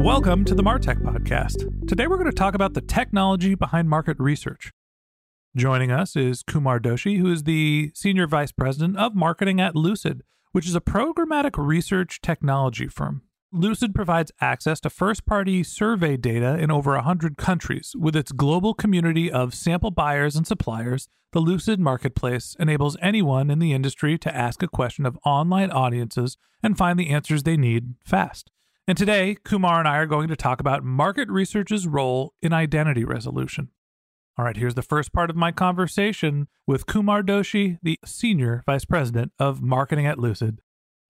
Welcome to the Martech Podcast. Today we're going to talk about the technology behind market research. Joining us is Kumar Doshi, who is the Senior Vice President of Marketing at Lucid, which is a programmatic research technology firm. Lucid provides access to first party survey data in over 100 countries. With its global community of sample buyers and suppliers, the Lucid Marketplace enables anyone in the industry to ask a question of online audiences and find the answers they need fast. And today, Kumar and I are going to talk about market research's role in identity resolution. All right, here's the first part of my conversation with Kumar Doshi, the Senior Vice President of Marketing at Lucid.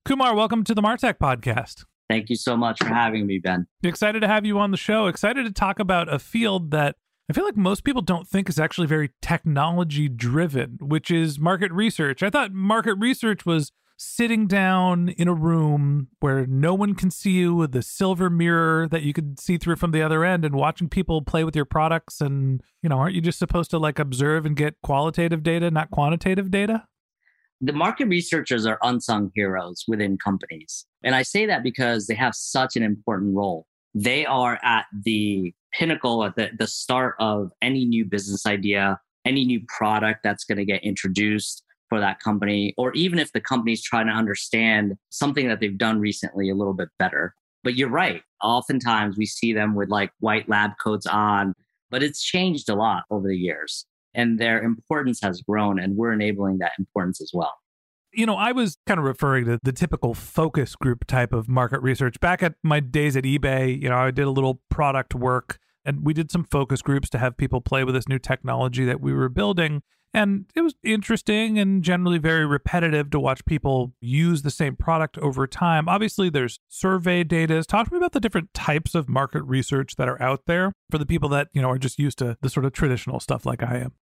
Kumar, welcome to the Martech podcast. Thank you so much for having me, Ben. Excited to have you on the show. Excited to talk about a field that I feel like most people don't think is actually very technology driven, which is market research. I thought market research was sitting down in a room where no one can see you with a silver mirror that you could see through from the other end and watching people play with your products and you know aren't you just supposed to like observe and get qualitative data not quantitative data? The market researchers are unsung heroes within companies. And i say that because they have such an important role. They are at the pinnacle at the, the start of any new business idea any new product that's going to get introduced for that company, or even if the company's trying to understand something that they've done recently a little bit better. But you're right. Oftentimes we see them with like white lab coats on, but it's changed a lot over the years and their importance has grown and we're enabling that importance as well. You know, I was kind of referring to the typical focus group type of market research. Back at my days at eBay, you know, I did a little product work and we did some focus groups to have people play with this new technology that we were building. And it was interesting and generally very repetitive to watch people use the same product over time. Obviously, there's survey data. Talk to me about the different types of market research that are out there for the people that, you know, are just used to the sort of traditional stuff like I am.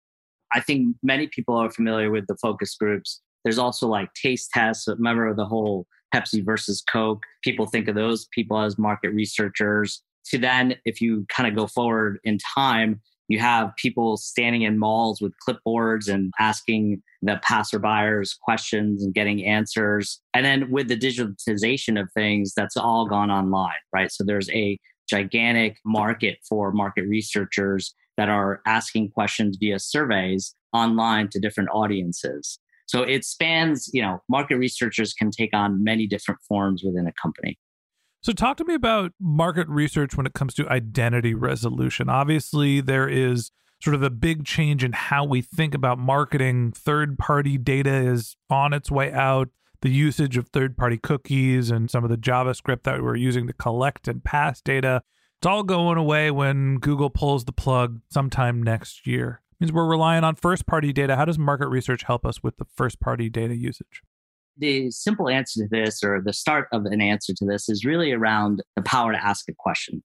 I think many people are familiar with the focus groups. There's also like taste tests. Remember the whole Pepsi versus Coke? People think of those people as market researchers. To then, if you kind of go forward in time, you have people standing in malls with clipboards and asking the passerbyers questions and getting answers. And then with the digitization of things, that's all gone online, right? So there's a gigantic market for market researchers that are asking questions via surveys online to different audiences. So it spans, you know, market researchers can take on many different forms within a company. So, talk to me about market research when it comes to identity resolution. Obviously, there is sort of a big change in how we think about marketing. Third party data is on its way out. The usage of third party cookies and some of the JavaScript that we're using to collect and pass data, it's all going away when Google pulls the plug sometime next year. It means we're relying on first party data. How does market research help us with the first party data usage? The simple answer to this, or the start of an answer to this, is really around the power to ask a question.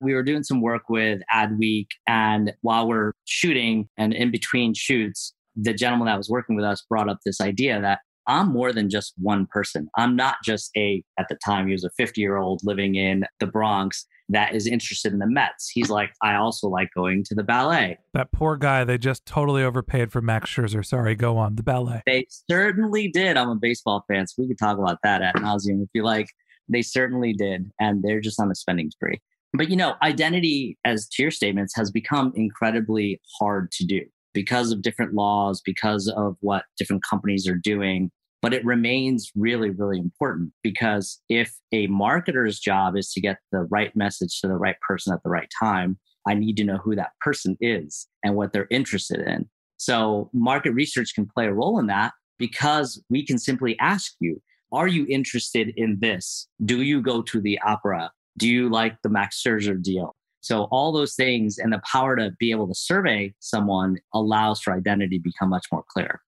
We were doing some work with Adweek, and while we're shooting and in between shoots, the gentleman that was working with us brought up this idea that I'm more than just one person. I'm not just a, at the time, he was a 50 year old living in the Bronx that is interested in the Mets. He's like, I also like going to the ballet. That poor guy, they just totally overpaid for Max Scherzer. Sorry, go on. The ballet. They certainly did. I'm a baseball fan, so we could talk about that at nauseum if you like. They certainly did. And they're just on a spending spree. But you know, identity, as to your statements, has become incredibly hard to do because of different laws, because of what different companies are doing. But it remains really, really important because if a marketer's job is to get the right message to the right person at the right time, I need to know who that person is and what they're interested in. So, market research can play a role in that because we can simply ask you, Are you interested in this? Do you go to the opera? Do you like the Max Scherzer deal? So, all those things and the power to be able to survey someone allows for identity to become much more clear.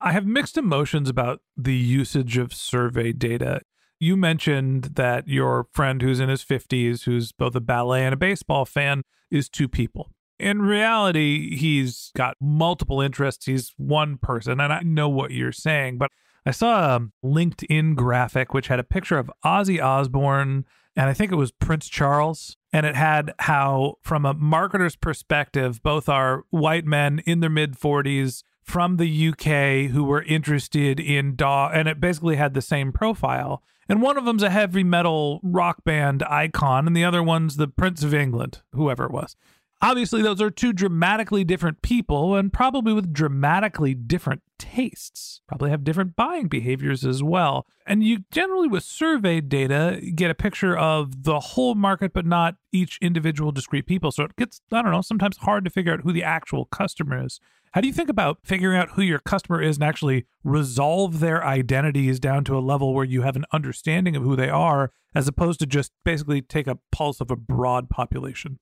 I have mixed emotions about the usage of survey data. You mentioned that your friend who's in his 50s, who's both a ballet and a baseball fan, is two people. In reality, he's got multiple interests. He's one person. And I know what you're saying, but I saw a LinkedIn graphic which had a picture of Ozzy Osbourne and I think it was Prince Charles. And it had how, from a marketer's perspective, both are white men in their mid 40s from the UK who were interested in dog, and it basically had the same profile. And one of them's a heavy metal rock band icon, and the other one's the Prince of England, whoever it was. Obviously, those are two dramatically different people and probably with dramatically different tastes. Probably have different buying behaviors as well. And you generally, with survey data, get a picture of the whole market, but not each individual discrete people. So it gets, I don't know, sometimes hard to figure out who the actual customer is. How do you think about figuring out who your customer is and actually resolve their identities down to a level where you have an understanding of who they are, as opposed to just basically take a pulse of a broad population?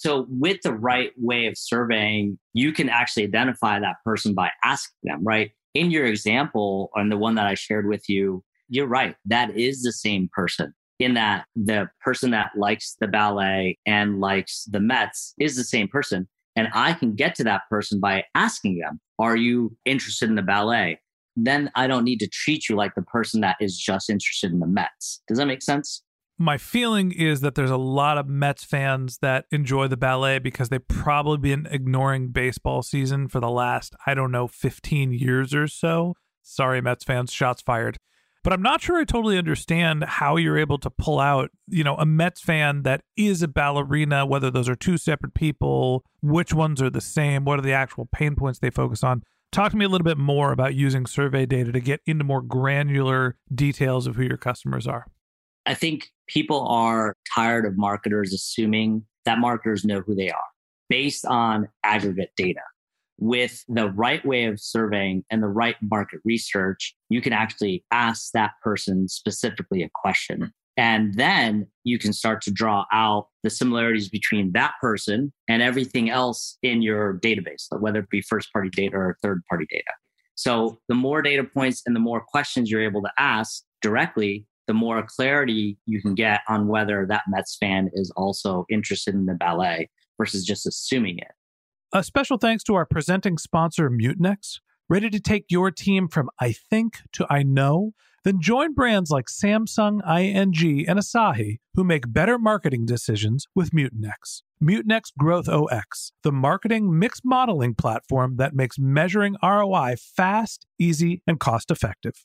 So, with the right way of surveying, you can actually identify that person by asking them, right? In your example, on the one that I shared with you, you're right. That is the same person, in that the person that likes the ballet and likes the Mets is the same person. And I can get to that person by asking them, Are you interested in the ballet? Then I don't need to treat you like the person that is just interested in the Mets. Does that make sense? My feeling is that there's a lot of Mets fans that enjoy the ballet because they've probably been ignoring baseball season for the last, I don't know, 15 years or so. Sorry, Mets fans, shots fired. But I'm not sure I totally understand how you're able to pull out, you know, a Mets fan that is a ballerina, whether those are two separate people, which ones are the same, what are the actual pain points they focus on. Talk to me a little bit more about using survey data to get into more granular details of who your customers are. I think people are tired of marketers assuming that marketers know who they are based on aggregate data with the right way of surveying and the right market research, you can actually ask that person specifically a question. And then you can start to draw out the similarities between that person and everything else in your database, whether it be first party data or third party data. So the more data points and the more questions you're able to ask directly, the more clarity you can get on whether that Mets fan is also interested in the ballet versus just assuming it. A special thanks to our presenting sponsor, Mutinex. Ready to take your team from I think to I know? Then join brands like Samsung, ING, and Asahi who make better marketing decisions with Mutinex. Mutinex GrowthOS, the marketing mix modeling platform that makes measuring ROI fast, easy, and cost effective.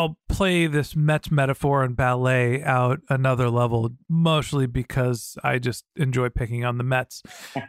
I'll play this Mets metaphor and ballet out another level, mostly because I just enjoy picking on the Mets.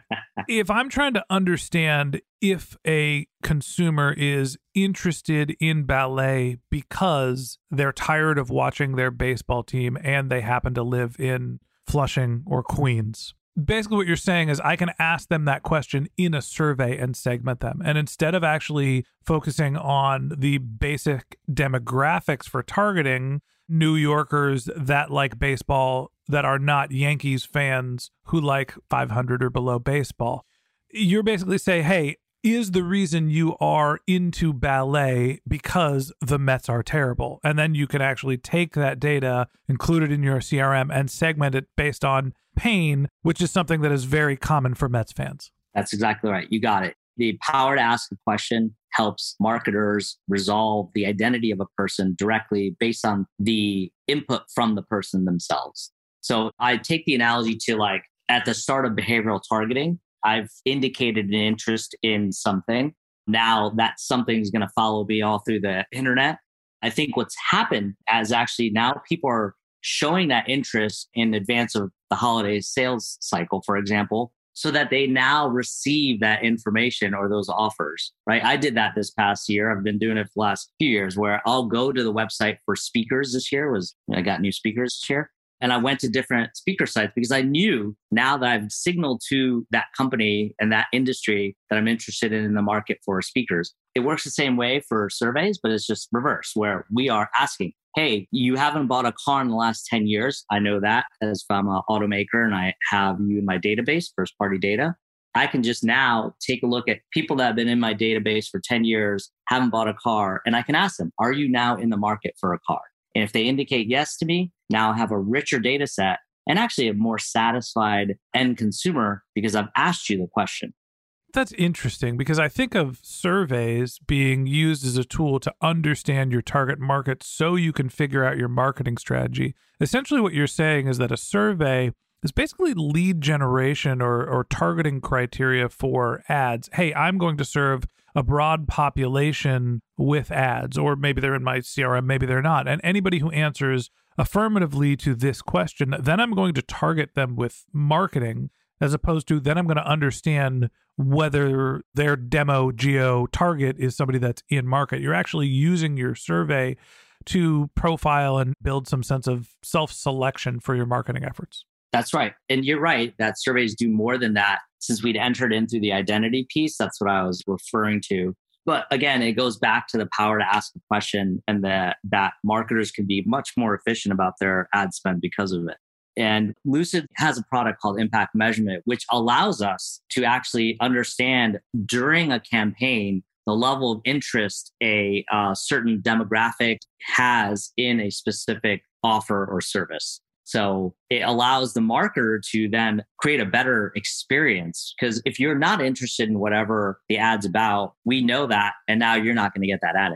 if I'm trying to understand if a consumer is interested in ballet because they're tired of watching their baseball team and they happen to live in Flushing or Queens, basically what you're saying is I can ask them that question in a survey and segment them. And instead of actually focusing on the basic demographics for targeting New Yorkers that like baseball that are not Yankees fans who like 500 or below baseball, you're basically say, "Hey, is the reason you are into ballet because the Mets are terrible. And then you can actually take that data, include it in your CRM, and segment it based on pain, which is something that is very common for Mets fans. That's exactly right. You got it. The power to ask a question helps marketers resolve the identity of a person directly based on the input from the person themselves. So I take the analogy to like at the start of behavioral targeting, I've indicated an interest in something. Now that something is going to follow me all through the internet. I think what's happened as actually now people are showing that interest in advance of the holiday sales cycle, for example, so that they now receive that information or those offers, right? I did that this past year. I've been doing it for the last few years where I'll go to the website for speakers this year was I got new speakers this year. And I went to different speaker sites because I knew now that I've signaled to that company and that industry that I'm interested in in the market for speakers. It works the same way for surveys, but it's just reverse where we are asking, hey, you haven't bought a car in the last 10 years. I know that as if I'm an automaker and I have you in my database, first party data. I can just now take a look at people that have been in my database for 10 years, haven't bought a car, and I can ask them, are you now in the market for a car? And if they indicate yes to me, now I have a richer data set and actually a more satisfied end consumer because I've asked you the question. That's interesting because I think of surveys being used as a tool to understand your target market so you can figure out your marketing strategy. Essentially, what you're saying is that a survey is basically lead generation or, or targeting criteria for ads. Hey, I'm going to serve a broad population with ads, or maybe they're in my CRM, maybe they're not. And anybody who answers affirmatively to this question, then I'm going to target them with marketing as opposed to then I'm going to understand whether their demo geo target is somebody that's in market. You're actually using your survey to profile and build some sense of self selection for your marketing efforts. That's right. And you're right that surveys do more than that. Since we'd entered into the identity piece, that's what I was referring to. But again, it goes back to the power to ask a question and that that marketers can be much more efficient about their ad spend because of it. And Lucid has a product called Impact Measurement, which allows us to actually understand during a campaign the level of interest a uh, certain demographic has in a specific offer or service. So it allows the marketer to then create a better experience. Because if you're not interested in whatever the ad's about, we know that. And now you're not going to get that ad.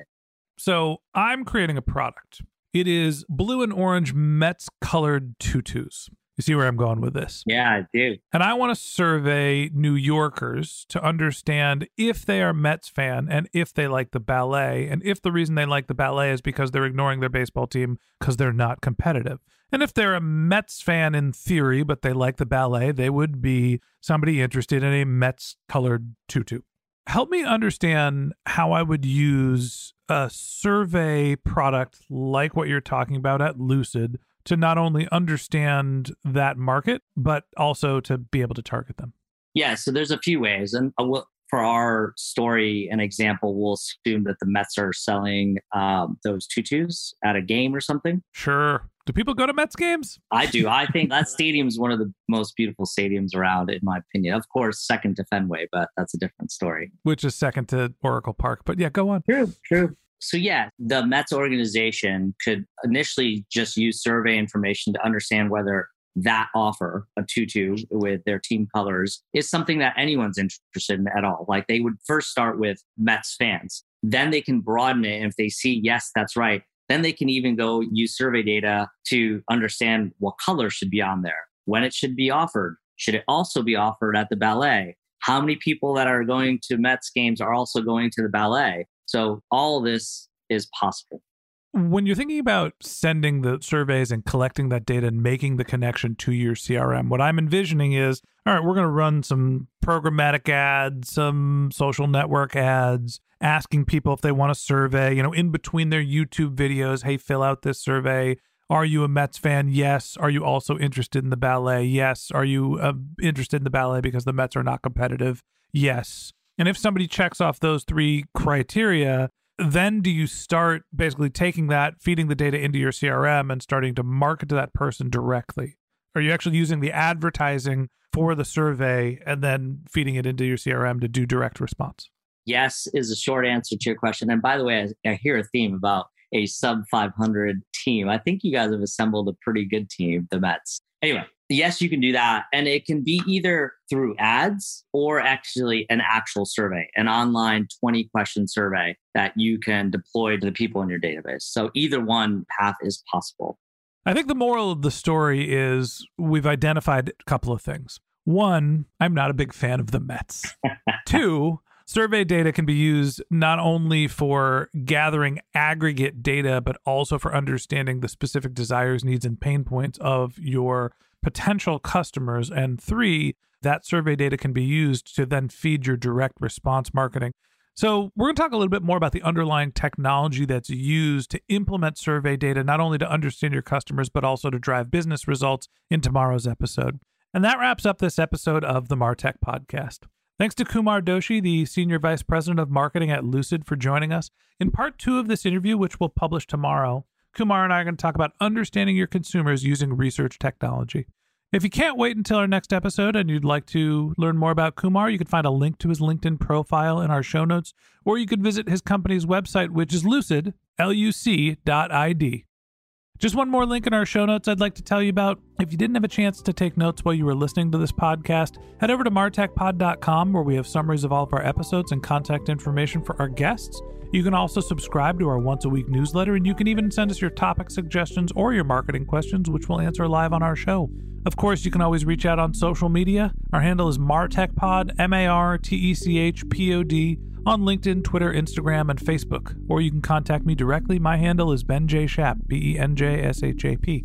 So I'm creating a product it is blue and orange Mets colored tutus. You see where I'm going with this? Yeah, I do. And I want to survey New Yorkers to understand if they are Mets fan and if they like the ballet, and if the reason they like the ballet is because they're ignoring their baseball team because they're not competitive. And if they're a Mets fan in theory, but they like the ballet, they would be somebody interested in a Mets colored tutu help me understand how I would use a survey product like what you're talking about at Lucid to not only understand that market, but also to be able to target them. Yeah, so there's a few ways. And uh, for our story and example, we'll assume that the Mets are selling um, those tutus at a game or something. Sure. Do people go to Mets games? I do. I think that stadium is one of the most beautiful stadiums around, in my opinion. Of course, second to Fenway, but that's a different story. Which is second to Oracle Park. But yeah, go on. True, true. So, yeah, the Mets organization could initially just use survey information to understand whether that offer, a tutu with their team colors, is something that anyone's interested in at all. Like they would first start with Mets fans, then they can broaden it. And if they see, yes, that's right, then they can even go use survey data to understand what color should be on there, when it should be offered. Should it also be offered at the ballet? How many people that are going to Mets games are also going to the ballet? So all this is possible. When you're thinking about sending the surveys and collecting that data and making the connection to your CRM, what I'm envisioning is all right, we're going to run some programmatic ads, some social network ads, asking people if they want a survey, you know, in between their YouTube videos, hey, fill out this survey. Are you a Mets fan? Yes. Are you also interested in the ballet? Yes. Are you uh, interested in the ballet because the Mets are not competitive? Yes. And if somebody checks off those three criteria, then do you start basically taking that, feeding the data into your CRM and starting to market to that person directly? Are you actually using the advertising for the survey and then feeding it into your CRM to do direct response? Yes, is a short answer to your question. And by the way, I, I hear a theme about a sub 500 team. I think you guys have assembled a pretty good team, the Mets. Anyway, yes, you can do that. And it can be either through ads or actually an actual survey, an online 20 question survey that you can deploy to the people in your database. So either one path is possible. I think the moral of the story is we've identified a couple of things. One, I'm not a big fan of the Mets. Two, survey data can be used not only for gathering aggregate data, but also for understanding the specific desires, needs, and pain points of your potential customers. And three, that survey data can be used to then feed your direct response marketing. So, we're going to talk a little bit more about the underlying technology that's used to implement survey data, not only to understand your customers, but also to drive business results in tomorrow's episode. And that wraps up this episode of the Martech Podcast. Thanks to Kumar Doshi, the Senior Vice President of Marketing at Lucid, for joining us. In part two of this interview, which we'll publish tomorrow, Kumar and I are going to talk about understanding your consumers using research technology. If you can't wait until our next episode and you'd like to learn more about Kumar, you can find a link to his LinkedIn profile in our show notes, or you could visit his company's website, which is lucid, L-U-C.id. Just one more link in our show notes I'd like to tell you about. If you didn't have a chance to take notes while you were listening to this podcast, head over to martechpod.com where we have summaries of all of our episodes and contact information for our guests. You can also subscribe to our once a week newsletter, and you can even send us your topic suggestions or your marketing questions, which we'll answer live on our show. Of course, you can always reach out on social media. Our handle is MarTechPod, M A R T E C H P O D on LinkedIn, Twitter, Instagram, and Facebook. Or you can contact me directly. My handle is Ben J. Shap, B E N J S H A P.